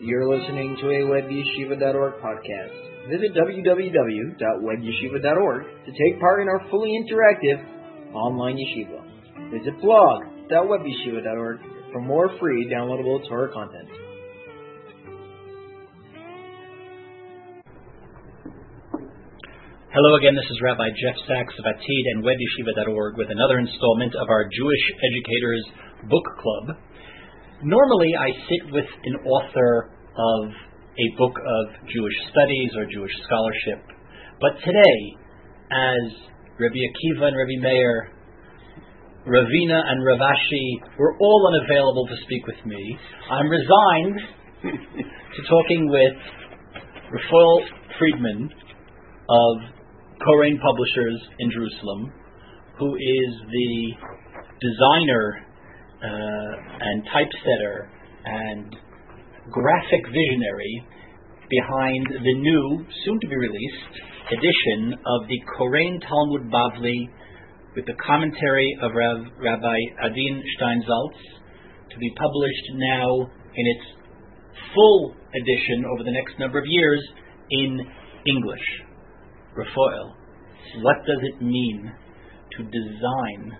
You're listening to a webyeshiva.org podcast. Visit www.webyeshiva.org to take part in our fully interactive online yeshiva. Visit blog.webyeshiva.org for more free downloadable Torah content. Hello again, this is Rabbi Jeff Saks of Atid and webyeshiva.org with another installment of our Jewish Educators Book Club. Normally, I sit with an author of a book of Jewish studies or Jewish scholarship, but today, as Rabbi Akiva and Rabbi Meir, Ravina and Rav Ashi were all unavailable to speak with me, I'm resigned to talking with Raphael Friedman of Koren Publishers in Jerusalem, who is the designer Uh, and typesetter and graphic visionary behind the new, soon to be released, edition of the Koren Talmud Bavli with the commentary of Rav, Rabbi Adin Steinsaltz to be published now in its full edition over the next number of years in English. Raphael, what does it mean to design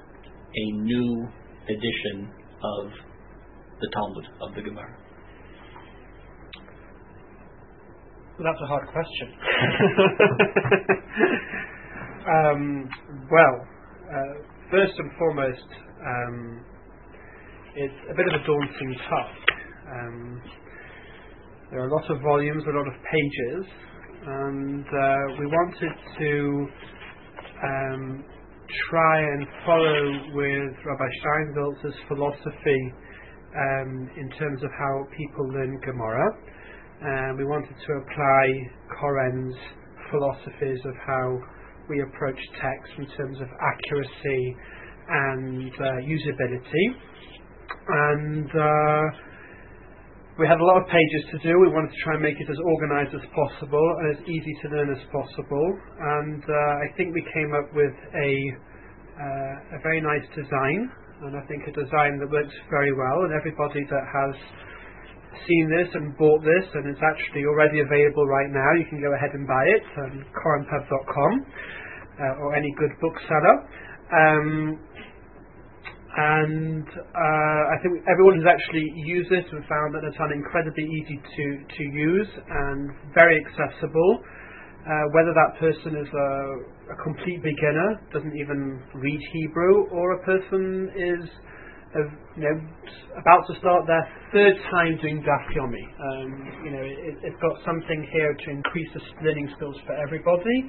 a new edition of the Talmud, of the Gemara? Well, that's a hard question. um, well, uh, first and foremost, um, it's a bit of a daunting task. Um, there are a lot of volumes, a lot of pages, and uh, we wanted to um, try and follow with Rabbi Steinsaltz's philosophy um, in terms of how people learn Gemara. And we wanted to apply Koren's philosophies of how we approach text in terms of accuracy and uh, usability. And uh, we had a lot of pages to do. We wanted to try and make it as organized as possible and as easy to learn as possible. And uh, I think we came up with a uh, a very nice design, and I think a design that works very well. And everybody that has seen this and bought this, and it's actually already available right now, you can go ahead and buy it on korenpub.com uh, or any good bookseller. Um, and uh, I think everyone has actually used this and found that it's incredibly easy to, to use and very accessible. Uh, whether that person is a, a, complete beginner, doesn't even read Hebrew, or a person is uh, you know, about to start their third time doing Daf Yomi. Um, you know, it, has got something here to increase the learning skills for everybody.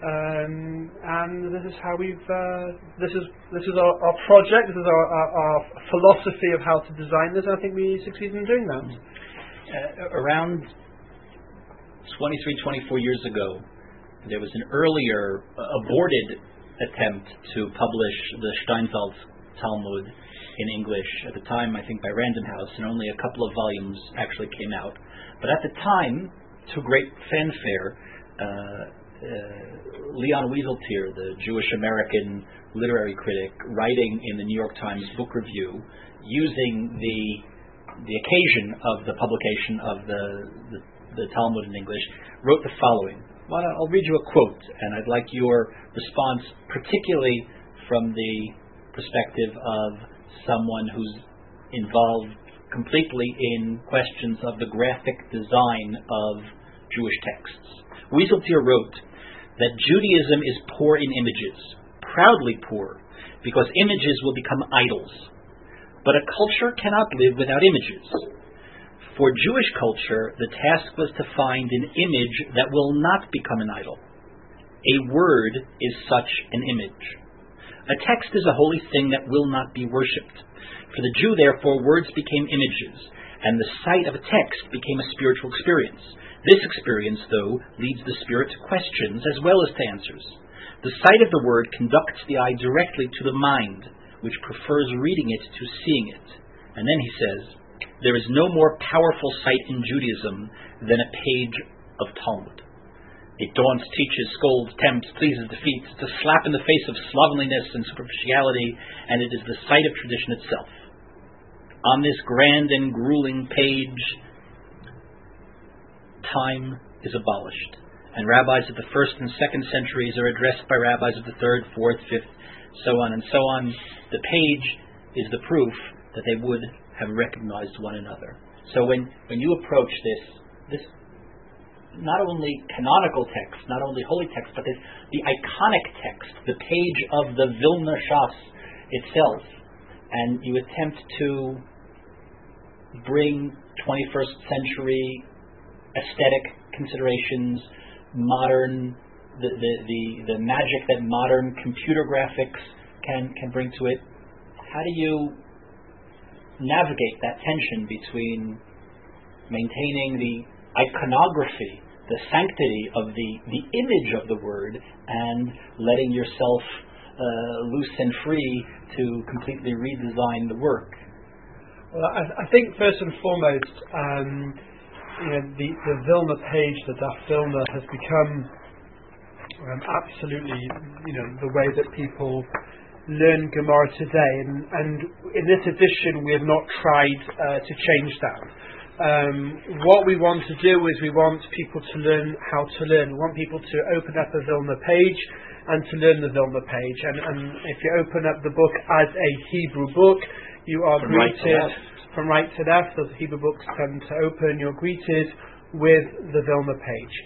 Um, and this is how we've uh, this is this is our, our project. This is our, our, our, philosophy of how to design this. And I think we succeeded in doing that. Uh, around 23, 24 years ago, there was an earlier uh, aborted attempt to publish the Steinsaltz Talmud in English. At the time, I think by Random House, and only a couple of volumes actually came out. But at the time, to great fanfare. Uh, Leon Wieseltier, the Jewish American literary critic, writing in the New York Times Book Review, using the the occasion of the publication of the, the, the Talmud in English, wrote the following. Well, I'll read you a quote, and I'd like your response, particularly from the perspective of someone who's involved completely in questions of the graphic design of Jewish texts. Wieseltier wrote, that Judaism is poor in images, proudly poor, because images will become idols. But a culture cannot live without images. For Jewish culture, the task was to find an image that will not become an idol. A word is such an image. A text is a holy thing that will not be worshipped. For the Jew, therefore, words became images, and the sight of a text became a spiritual experience. This experience, though, leads the spirit to questions as well as to answers. The sight of the word conducts the eye directly to the mind, which prefers reading it to seeing it. And then he says, There is no more powerful sight in Judaism than a page of Talmud. It daunts, teaches, scolds, tempts, pleases, defeats. It's a slap in the face of slovenliness and superficiality, and it is the sight of tradition itself. On this grand and grueling page, time is abolished, and rabbis of the first and second centuries are addressed by rabbis of the third, fourth, fifth, so on and so on. The page is the proof that they would have recognized one another. So when, when you approach this, this not only canonical text, not only holy text, but this, the iconic text, the page of the Vilna Shas itself, and you attempt to bring 21st century aesthetic considerations, modern the, the, the, the magic that modern computer graphics can, can bring to it. How do you navigate that tension between maintaining the iconography, the sanctity of the, the image of the word, and letting yourself uh, loose and free to completely redesign the work? Well, I, I think first and foremost, um, you know, the, the Vilna page, the Daf Vilna, has become um, absolutely, you know, the way that people learn Gemara today. And, and in this edition, we have not tried uh, to change that. Um, what we want to do is we want people to learn how to learn. We want people to open up the Vilna page and to learn the Vilna page. And, and if you open up the book as a Hebrew book, you are right greeted to from right to left. As Hebrew books tend to open, you're greeted with the Vilna page.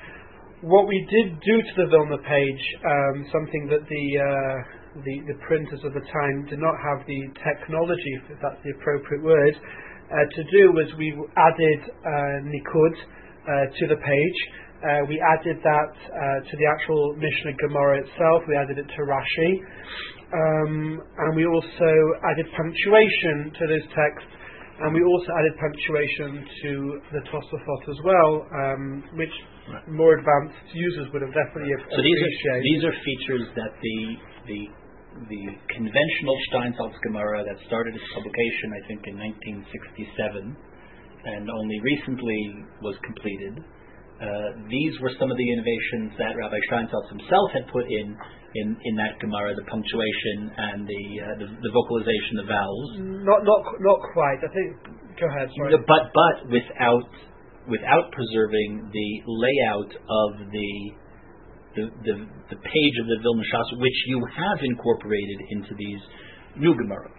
What we did do to the Vilna page, um, something that the uh, the, the printers of the time did not have the technology, if that's the appropriate word, uh, to do was we added uh, Nikud uh, to the page. Uh, we added that uh, to the actual Mishnah Gemara itself. We added it to Rashi. Um, and we also added punctuation to those texts. And we also added punctuation to the Tosafot as well, um, which more advanced users would have definitely So these are, these are features that the the the conventional Steinsaltz Gemara that started its publication, I think, in 1967, and only recently was completed. Uh, these were some of the innovations that Rabbi Steinsaltz himself had put in in, in that Gemara, the punctuation and the, uh, the the vocalization, the vowels. Not, not, not quite. I think. Go ahead. Sorry. But but without without preserving the layout of the the, the, the page of the Vilna Shas, which you have incorporated into these new Gemara.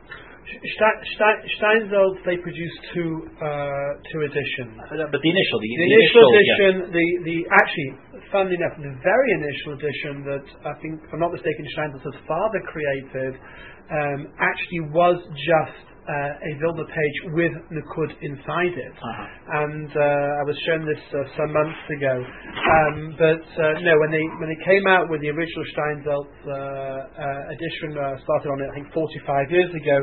Stein, they produced two uh, two editions. Uh, But the initial, the, The initial yeah. edition, the, the actually, funnily enough, the very initial edition that I think, if I'm not mistaken, Steinsaltz's father created, um, actually was just uh, a Vilna page with Nikud inside it. Uh-huh. And uh, I was shown this uh, some months ago. Um, but uh, no, when they when they came out with the original Steinsaltz uh, uh, edition, uh, started on it I think 45 years ago.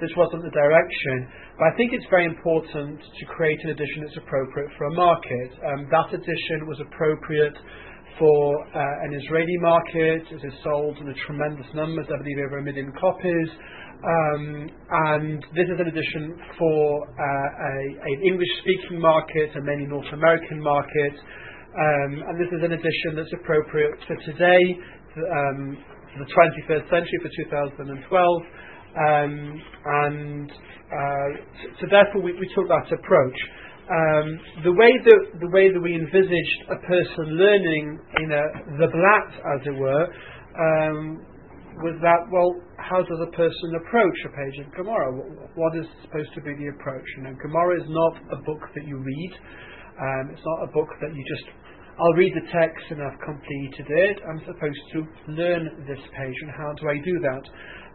This wasn't the direction, but I think it's very important to create an edition that's appropriate for a market. Um, that edition was appropriate for uh, an Israeli market. It is sold in a tremendous numbers, I believe over a million copies. Um, and this is an edition for uh, a, an English-speaking market and mainly North American market. Um, and this is an edition that's appropriate for today, um, for the 21st century, for 2012. Um, and uh, so therefore we, took that approach. Um, the way that the way that we envisaged a person learning in the blat, as it were, um, was that well, how does a person approach a page of Gemara? What, is supposed to be the approach? Gemara is not a book that you read. It's not a book that you just I'll read the text and I've completed it. I'm supposed to learn this page, and how do I do that?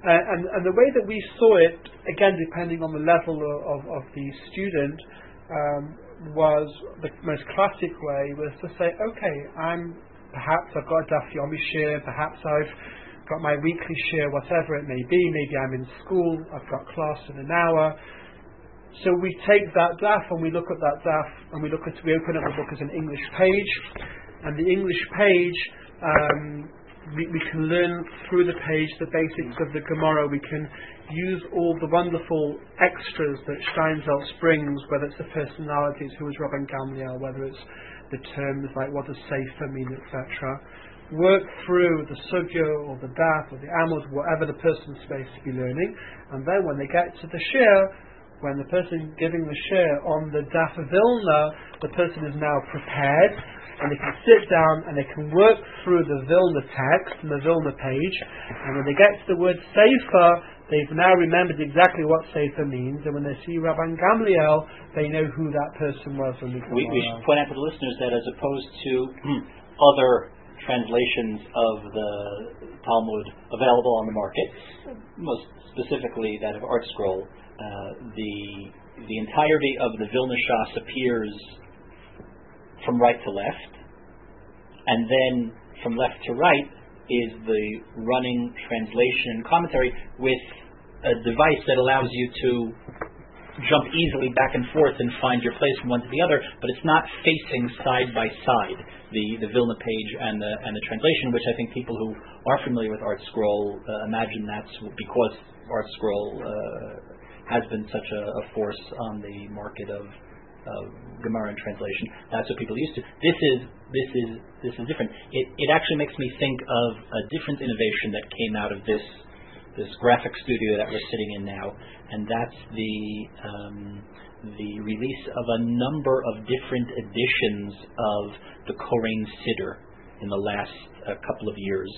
Uh, and, and the way that we saw it, again, depending on the level of, of, of the student, um, was the most classic way was to say, okay, I'm perhaps I've got a Daf Yomi shiur, perhaps I've got my weekly shiur, whatever it may be. Maybe I'm in school, I've got class in an hour. So we take that daf and we look at that daf and we look at we open up the book as an English page, and the English page um, we, we can learn through the page the basics of the Gemara. We can use all the wonderful extras that Steinsaltz brings, whether it's the personalities, who is Rabban Gamliel, whether it's the terms like what does Sefer mean, etc. Work through the sugya or the daf or the amud, whatever the person's supposed to be learning, and then when they get to the shiur, when the person giving the shiur on the Daf of Vilna, the person is now prepared and they can sit down and they can work through the Vilna text and the Vilna page. And when they get to the word Sefer, they've now remembered exactly what Sefer means. And when they see Rabban Gamliel, they know who that person was. When we, we, we should point out to the listeners that as opposed to other translations of the Talmud available on the market, most specifically that of ArtScroll, uh, the the entirety of the Vilna Shas appears from right to left, and then from left to right is the running translation and commentary with a device that allows you to jump easily back and forth and find your place from one to the other, but it's not facing side by side the, the Vilna page and the and the translation, which I think people who are familiar with ArtScroll uh, imagine that's because Art Scroll uh, has been such a, a force on the market of uh, Gemara translation. That's what people used to. This is this is this is different. It it actually makes me think of a different innovation that came out of this this graphic studio that we're sitting in now, and that's the um, the release of a number of different editions of the Koren Siddur in the last uh, couple of years.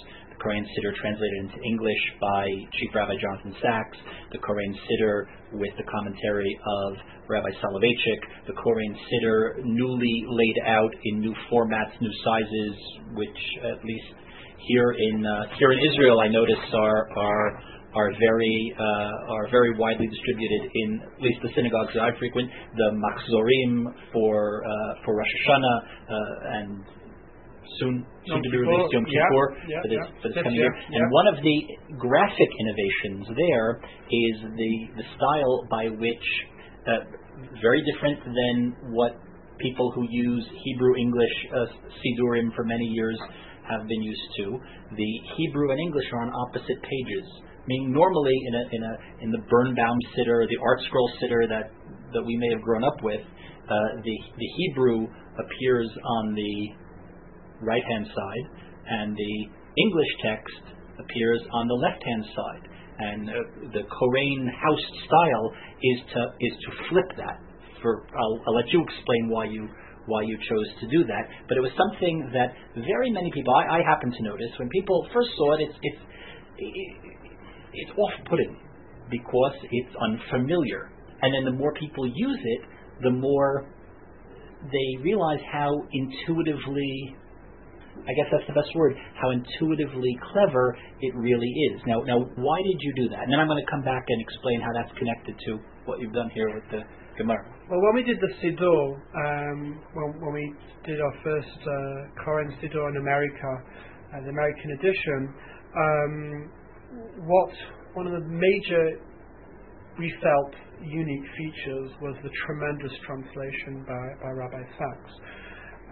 Koren Siddur translated into English by Chief Rabbi Jonathan Sacks, the Koren Siddur with the commentary of Rabbi Soloveitchik, the Koren Siddur newly laid out in new formats, new sizes, which at least here in uh, here in Israel I notice are are are very uh, are very widely distributed in at least the synagogues that I frequent. The Machzorim for uh, for Rosh Hashanah uh, and soon soon to be released Yom Kippur yeah, for this for this coming year. And one of the graphic innovations there is the the style by which uh, very different than what people who use Hebrew English uh, Sidurim for many years have been used to. The Hebrew and English are on opposite pages. Meaning normally in a in a in the Birnbaum Siddur, the ArtScroll Siddur that that we may have grown up with, uh, the the Hebrew appears on the right hand side, and the English text appears on the left hand side. And uh, the Koren house style is to is to flip that. For I'll, I'll let you explain why you why you chose to do that. But it was something that very many people I, I happened to notice when people first saw it. It's it's it's off-putting because it's unfamiliar, and then the more people use it, the more they realize how intuitively I guess that's the best word, how intuitively clever it really is. Now, now, why did you do that? And then I'm going to come back and explain how that's connected to what you've done here with the Gemara. Well, when we did the Siddur, um, when, when we did our first uh, Koren Siddur in America, uh, the American edition, um, what one of the major we felt unique features was the tremendous translation by, by Rabbi Sacks.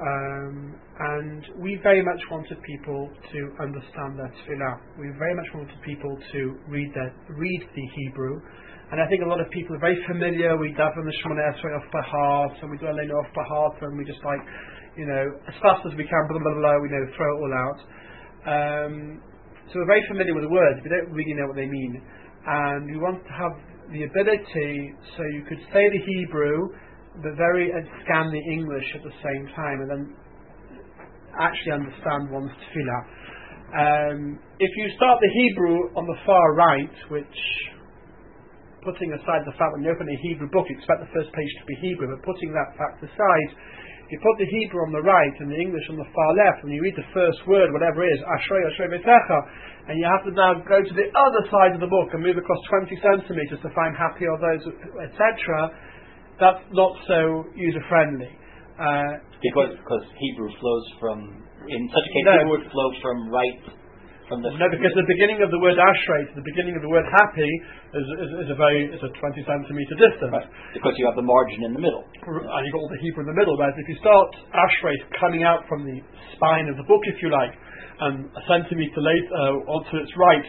Um, and we very much wanted people to understand their tefillah. We very much wanted people to read their, read the Hebrew. And I think a lot of people are very familiar. We daven the Shemona Esrei off by heart, and we do Aleinu off by heart, and we just like, you know, as fast as we can, blah, blah, blah, we know, throw it all out. Um, so we're very familiar with the words, we don't really know what they mean. And we want to have the ability so you could say the Hebrew, but very and scan the English at the same time, and then actually understand one's tefillah. Um, if you start the Hebrew on the far right, which putting aside the fact that when you open a Hebrew book, you expect the first page to be Hebrew, but putting that fact aside, you put the Hebrew on the right and the English on the far left, and you read the first word, whatever it is, Ashrei Ashrei Betecha, and you have to now go to the other side of the book and move across 20 centimeters to find happy are those, etc. That's not so user friendly. Uh, Because because Hebrew flows from in such a case No. Hebrew would flow from right from the no, because the beginning of the word Ashrei to the beginning of the word happy is, is, is a very is a 20 centimeter distance. Right. because you have the margin in the middle. and you've got all the Hebrew in the middle. Whereas if you start Ashrei coming out from the spine of the book, if you like, and a centimeter later uh, onto its right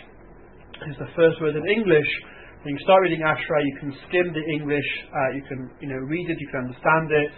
is the first word in English. When you start reading Ashrei, you can skim the English, uh, you can you know read it, you can understand it,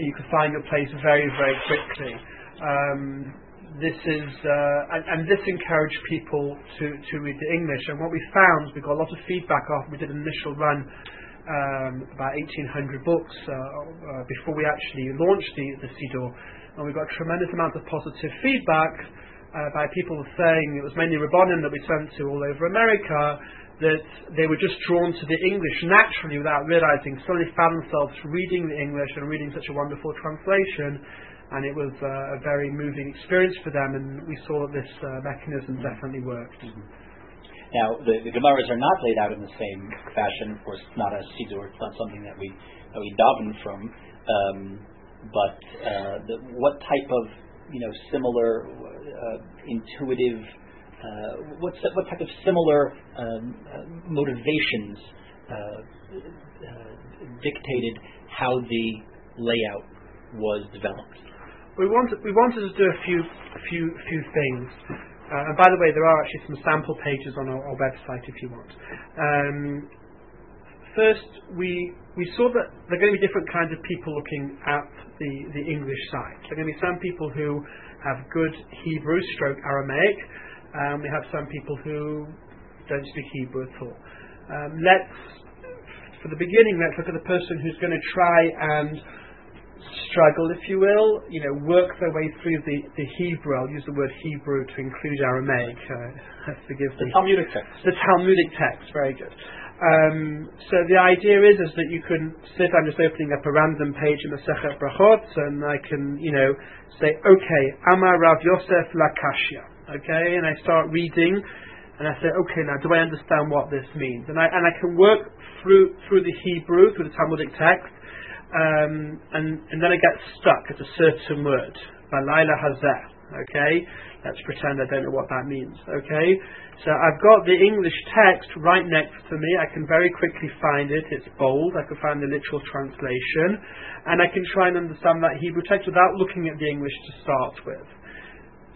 and you can find your place very very quickly. Um, this is uh, and, and this encouraged people to, to read the English. And what we found, we got a lot of feedback after we did an initial run um, about 1,800 books uh, uh, before we actually launched the, the Siddur, and we got a tremendous amount of positive feedback uh, by people saying it was mainly Rabbanim that we sent to all over America that they were just drawn to the English naturally without realizing, suddenly found themselves reading the English and reading such a wonderful translation. And it was uh, a very moving experience for them, and we saw that this uh, mechanism definitely worked. Mm-hmm. Now, the, the Gemaras are not laid out in the same fashion. Of course, it's not a Siddur, it's not something that we, that we daven from. Um, but uh, the, what type of you know similar uh, intuitive uh, what what type of similar um, uh, motivations uh, dictated how the layout was developed? We wanted we wanted to do a few few few things. Uh, and by the way, there are actually some sample pages on our, our website if you want. Um, first, we we saw that there are going to be different kinds of people looking at the, the English side. There are going to be some people who have good Hebrew stroke Aramaic, and we have some people who don't speak Hebrew at all. Um, let's, for the beginning, let's look at the person who's going to try and struggle, if you will, you know, work their way through the, the Hebrew. I'll use the word Hebrew to include Aramaic. Uh, forgive the me. Talmudic text. The Talmudic text. Very good. Um, so the idea is is that you can sit. I'm just opening up a random page in the Sechet Brachot, and I can, you know, say, okay, Amar Rav Yosef Lakashia. Okay, and I start reading, and I say, okay, now do I understand what this means? And I and I can work through through the Hebrew, through the Talmudic text, um, and and then I get stuck at a certain word, Balayla Hazeh. Okay, let's pretend I don't know what that means. Okay, so I've got the English text right next to me. I can very quickly find it. It's bold. I can find the literal translation. And I can try and understand that Hebrew text without looking at the English to start with.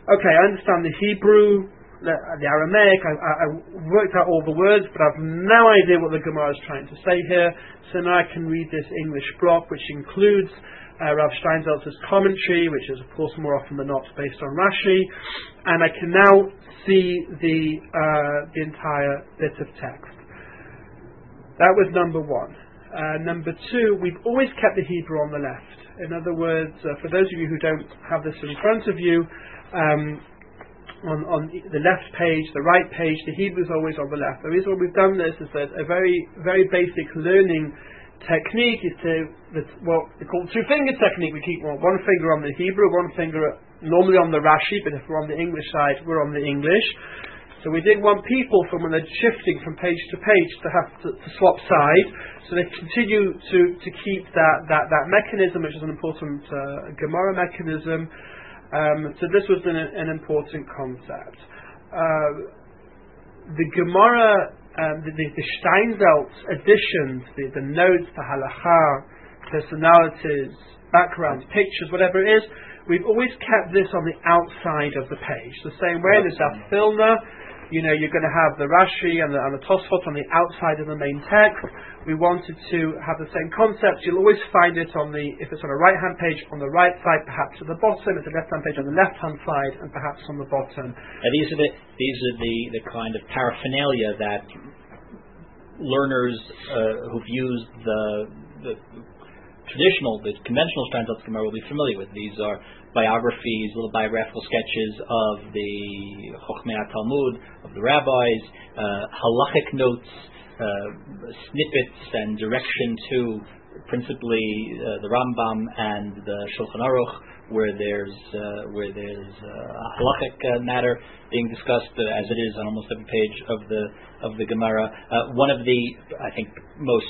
Okay, I understand the Hebrew, the, the Aramaic. I, I, I, worked out all the words, but I've no idea what the Gemara is trying to say here. So now I can read this English block, which includes uh, Rav Steinsaltz's commentary, which is, of course, more often than not based on Rashi, and I can now see the uh, the entire bit of text. That was number one. Uh, number two, we've always kept the Hebrew on the left. In other words, uh, for those of you who don't have this in front of you, um, on, on the left page, the right page, the Hebrew is always on the left. The reason we've done this is that a very, very basic learning technique is to, well, we call two finger technique. We keep one finger on the Hebrew, one finger normally on the Rashi, but if we're on the English side, we're on the English. So we didn't want people from when they're shifting from page to page to have to, to swap sides. So they continue to, to keep that, that, that mechanism, which is an important uh, Gemara mechanism. Um, so this was an, an important concept. Uh, the Gemara um, the, the, the Steinsaltz additions, the, the notes, the halacha, personalities, backgrounds, pictures, whatever it is, we've always kept this on the outside of the page. The same way in the Vilna, you know, you're going to have the Rashi and the, and the Tosfot on the outside of the main text. We wanted to have the same concept. You'll always find it on the, if it's on a right hand page, on the right side, perhaps at the bottom. If it's a left hand page, on the left hand side, and perhaps on the bottom. Now these are the these are the, the kind of paraphernalia that learners uh, who've used the, the traditional, the conventional of Gemara will be familiar with. These are biographies, little biographical sketches of the Chochmei Talmud, of the rabbis, uh, halachic notes, uh, snippets and direction to principally uh, the Rambam and the Shulchan Aruch, where there's uh, where there's uh, halachic uh, matter being discussed uh, as it is on almost every page of the of the Gemara. One of the I think most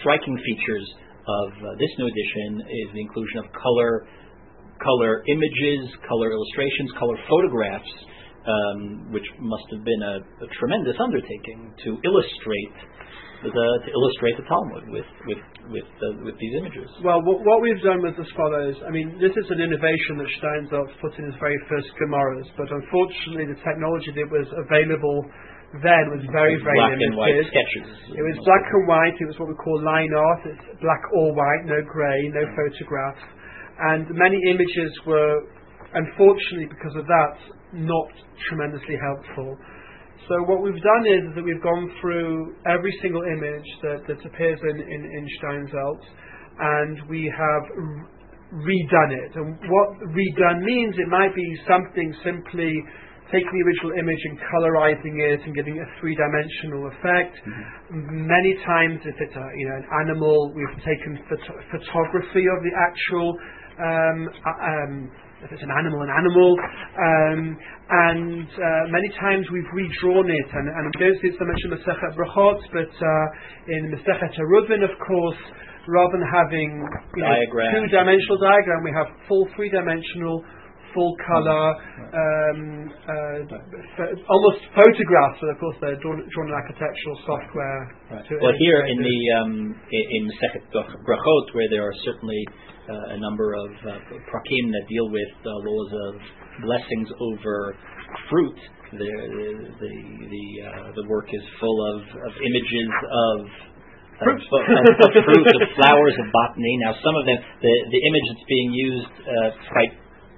striking features of this new edition is the inclusion of color color images, color illustrations, color photographs, um, which must have been a, a tremendous undertaking to illustrate the, to illustrate the Talmud with with with, uh, with these images. Well, what, what, we've done was as follows. I mean, this is an innovation that Steinsaltz put in his very first Gemaras, but unfortunately, the technology that was available then was very, very black limited. and white sketches. It was black and white. It was what we call line art. It's black or white, no grey, no photographs and many images were, unfortunately, because of that, not tremendously helpful. So what we've done is, is that we've gone through every single image that, that appears in, in, in Steinsaltz, and we have redone it. And what redone means, it might be something simply taking the original image and colorizing it and giving it a three-dimensional effect. Mm-hmm. Many times, if it's a, you know, an animal, we've taken photo- photography of the actual um, um, if it's an animal, an animal. Um, and uh, many times we've redrawn it, and, and we don't see it so much in Masechet Brachot, but uh, in Masechet Eruvin, of course, rather than having you know, two-dimensional diagram, we have full three-dimensional, full color, um, uh, ph- almost photographs, but of course they're drawn, drawn in architectural software. Right. Well, here in the um, i- in Masechet Brachot, where there are certainly uh, a number of uh, prakim that deal with uh, laws of blessings over fruit, the the the the, uh, the work is full of, of images of. Of, Fruit. of, of fruit, of flowers, of botany. Now, some of them, the, the image that's being used uh, quite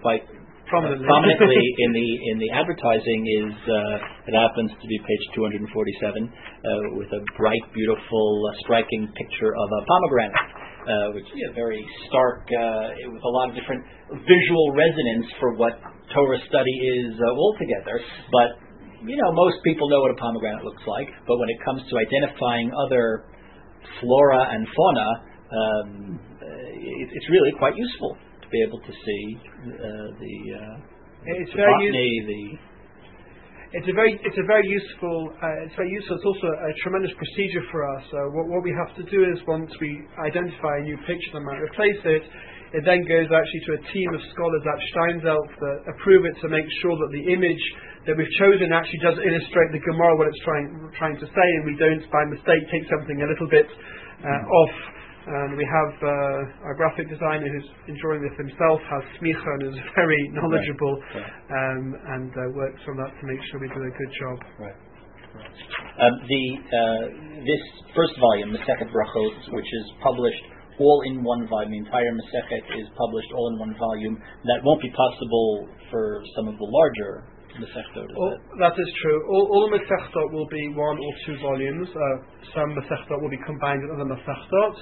quite Prominently. prominently in the in the advertising is uh, it happens to be page 247 uh, with a bright, beautiful, uh, striking picture of a pomegranate, uh, which is a very stark uh, with a lot of different visual resonance for what Torah study is uh, altogether. But you know, most people know what a pomegranate looks like, but when it comes to identifying other flora and fauna, um, it, it's really quite useful be able to see uh, the, uh, It's the very botany, the It's a very, it's a very useful, uh, it's very useful. It's also a tremendous procedure for us. So what, what we have to do is once we identify a new picture that might replace it, it then goes actually to a team of scholars at Steinsaltz that approve it to make sure that the image that we've chosen actually does illustrate the Gemara what it's trying trying to say, and we don't by mistake take something a little bit uh, off. And we have uh, our graphic designer who's enjoying this himself, has smicha and is very knowledgeable, Right. Um, and uh, works on that to make sure we do a good job. Right. Um, the uh, this first volume, Masechet Brachot, which is published all in one volume, the entire Masechet is published all in one volume. That won't be possible for some of the larger Masechtot. is All, it? that is true. All, all the Masechtot will be one or two volumes. Uh, some Masechtot will be combined with other Masechtot.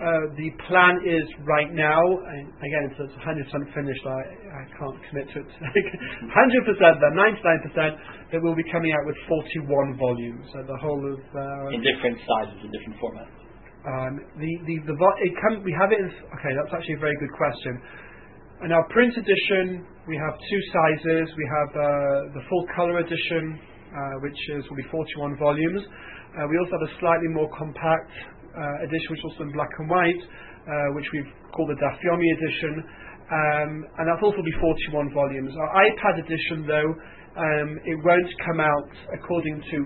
Uh, the plan is right now, and again, it's, it's 100% finished. I, I can't commit to it. 100%, but 99%, that we'll be coming out with 41 volumes. So the whole of uh, in different sizes, in different formats. um, the the the vo- it come, we have it in okay. That's actually a very good question. In our print edition, we have two sizes. We have uh, the full color edition, uh, which is will be 41 volumes. Uh, we also have a slightly more compact uh, edition, which is also in black and white, uh, which we've called the Dafyomi edition, um, and that's also be 41 volumes. Our iPad edition, though, um, it won't come out according to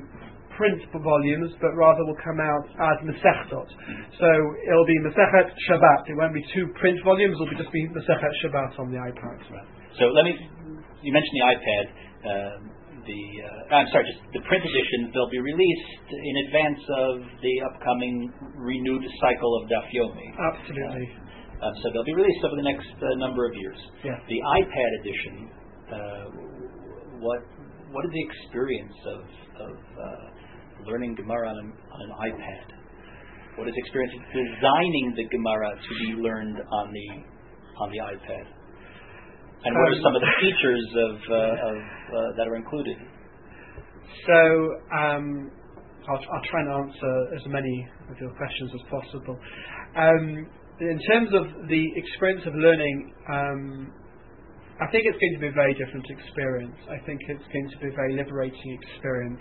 print volumes, but rather will come out as Masechtot. So it'll be Masechet Shabbat. It won't be two print volumes, it'll be just be Masechet Shabbat on the iPad. So let me. You mentioned the iPad. Um, the uh, I'm sorry, just the print editions. They'll be released in advance of the upcoming renewed cycle of Daf Yomi. Absolutely. Um, so they'll be released over the next uh, number of years. Yeah. The iPad edition. Uh, what what is the experience of of uh, learning Gemara on, an- on an iPad? What is the experience of designing the Gemara to be learned on the on the iPad? And what are some of the features of, uh, of uh, that are included? So um, I'll, I'll try and answer as many of your questions as possible. Um, in terms of the experience of learning, um, I think it's going to be a very different experience. I think it's going to be a very liberating experience.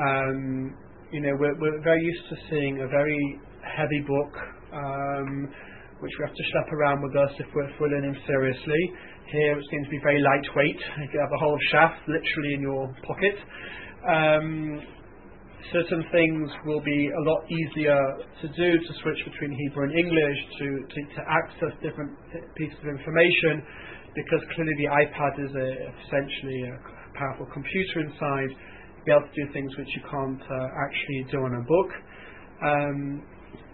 Um, you know, we're, we're very used to seeing a very heavy book, um, which we have to schlep around with us if we're, if we're learning seriously. Here it seems to be very lightweight. You can have a whole Shas literally in your pocket. Um, certain things will be a lot easier to do to switch between Hebrew and English, to, to, to access different pieces of information, because clearly the iPad is a, essentially a powerful computer inside, be able to do things which you can't uh, actually do on a book. Um,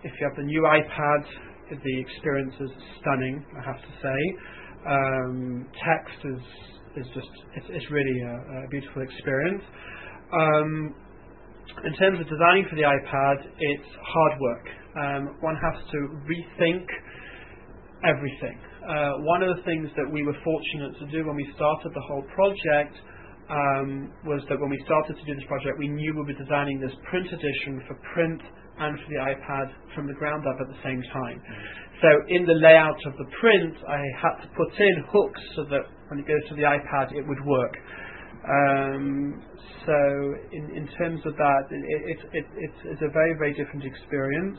if you have the new iPad, the experience is stunning, I have to say. Um, text is is just it's, it's really a, a beautiful experience. Um, in terms of designing for the iPad, it's hard work. Um, one has to rethink everything. Uh, one of the things that we were fortunate to do when we started the whole project um, was that when we started to do this project, we knew we were designing this print edition for print and for the iPad from the ground up at the same time. So in the layout of the print, I had to put in hooks so that when it goes to the iPad, it would work. Um, so in, in terms of that, it, it, it, it's, it's a very, very different experience.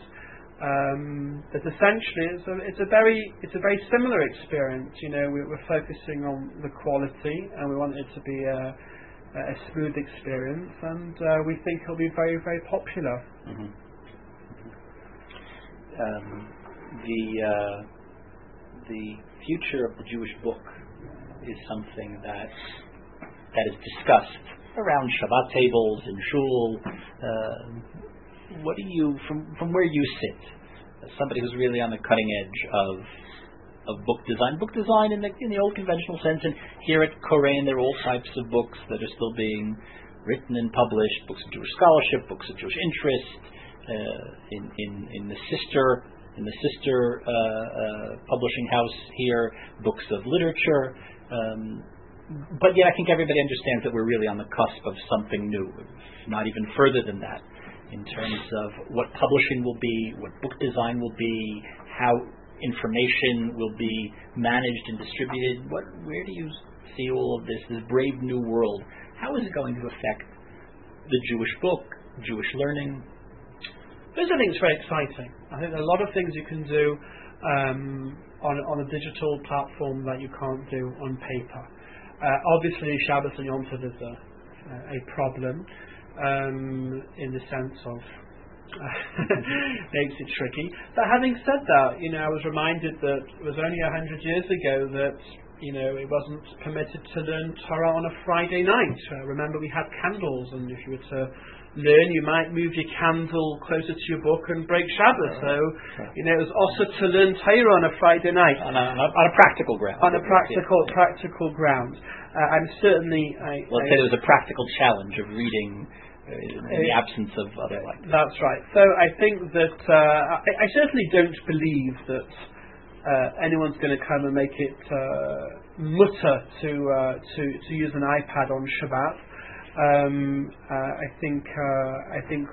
Um, but essentially, it's a, it's a very it's a very similar experience. You know, we, are focusing on the quality, and we want it to be a, a smooth experience, and uh, we think it'll be very very popular. Mm-hmm. Um, the uh, the future of the Jewish book is something that that is discussed around Shabbat tables in shul. Uh, what do you, from from where you sit, as somebody who's really on the cutting edge of of book design, book design in the in the old conventional sense, and here at Koren there are all types of books that are still being written and published, books of Jewish scholarship, books of Jewish interest, uh, in in in the sister in the sister uh, uh, publishing house here, books of literature. Um, but yet, I think everybody understands that we're really on the cusp of something new, not even further than that in terms of what publishing will be, what book design will be, how information will be managed and distributed. What, where do you see all of this, this brave new world? How is it going to affect the Jewish book, Jewish learning? Those are things very exciting. I think there are a lot of things you can do um, on, on a digital platform that you can't do on paper. Uh, obviously, Shabbos and Yom Tov is a, a problem um, in the sense of makes it tricky. But having said that, you know, I was reminded that it was only a hundred years ago that you know it wasn't permitted to learn Torah on a Friday night. Uh, remember, we had candles, and if you were to learn, you might move your candle closer to your book and break Shabbos. So, you know, it was also to learn Torah on a Friday night on a, on a practical ground. On a practical yeah. practical ground. Uh, I'm certainly. I, Let's I, say there was a practical challenge of reading in the absence of other like That's right. So I think that uh, I, I, certainly don't believe that uh, anyone's going to come and make it uh, mutar to uh, to to use an iPad on Shabbat. Um, uh, I think uh, I think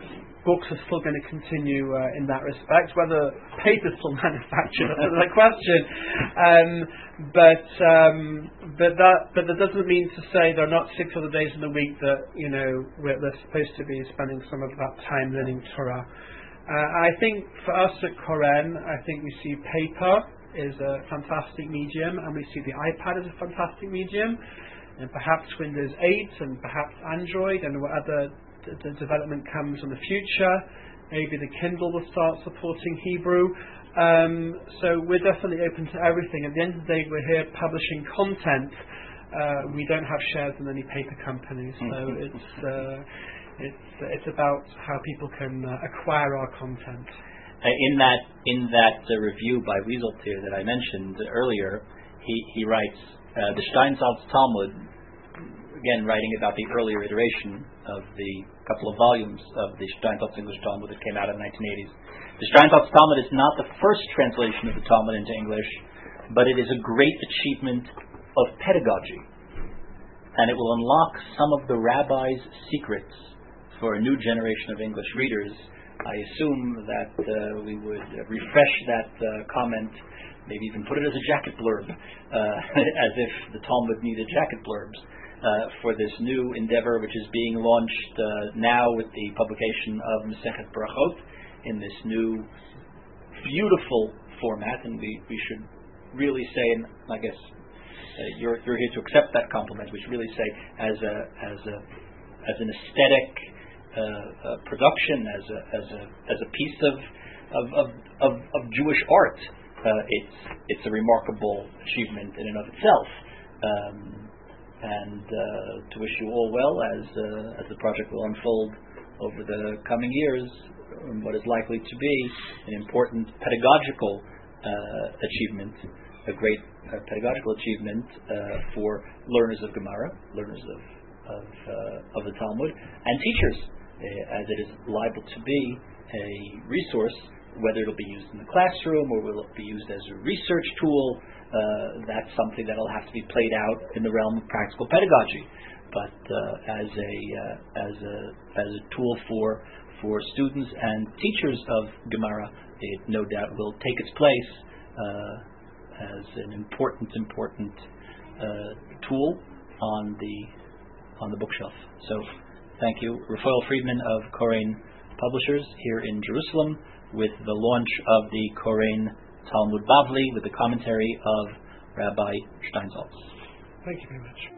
books are still going to continue uh, in that respect. Whether paper still manufactured is another question. Um, but um, but that but that doesn't mean to say there are not six other days in the week that you know we're, we're supposed to be spending some of that time learning Torah. Uh, I think for us at Koren, I think we see paper is a fantastic medium, and we see the iPad as a fantastic medium and perhaps Windows 8 and perhaps Android and whatever d- d- development comes in the future. Maybe the Kindle will start supporting Hebrew. Um, so we're definitely open to everything. At the end of the day, we're here publishing content. Uh, we don't have shares in any paper companies, so mm-hmm. it's uh, it's it's about how people can uh, acquire our content. Uh, in that in that uh, review by Wieseltier that I mentioned earlier, he he writes uh, the Steinsaltz Talmud, again writing about the earlier iteration of the couple of volumes of the Steinsaltz English Talmud that came out in the 1980s. The Steinsaltz Talmud is not the first translation of the Talmud into English, but it is a great achievement of pedagogy. And it will unlock some of the rabbi's secrets for a new generation of English readers. I assume that uh, we would refresh that uh, comment maybe even put it as a jacket blurb, uh, as if the Talmud needed jacket blurbs uh, for this new endeavor, which is being launched uh, now with the publication of Masechet Brachot in this new beautiful format, and we, we should really say, and I guess uh, you're, you're here to accept that compliment. We should really say, as a as a as an aesthetic uh, uh, production, as a as a as a piece of of, of, of, of Jewish art it's it's a remarkable achievement in and of itself. Um, and uh, to wish you all well as uh, as the project will unfold over the coming years, um, what is likely to be an important pedagogical uh, achievement, a great uh, pedagogical achievement uh, for learners of Gemara, learners of of, uh, of the Talmud, and teachers, uh, as it is liable to be a resource, whether it'll be used in the classroom or will it be used as a research tool. Uh, that's something that'll have to be played out in the realm of practical pedagogy. But uh, as a uh, as a as a tool for for students and teachers of Gemara, it no doubt will take its place uh, as an important important uh, tool on the on the bookshelf. So, thank you, Rafael Friedman of Koren Publishers here in Jerusalem with the launch of the Koren Talmud Bavli with the commentary of Rabbi Steinsaltz. Thank you very much.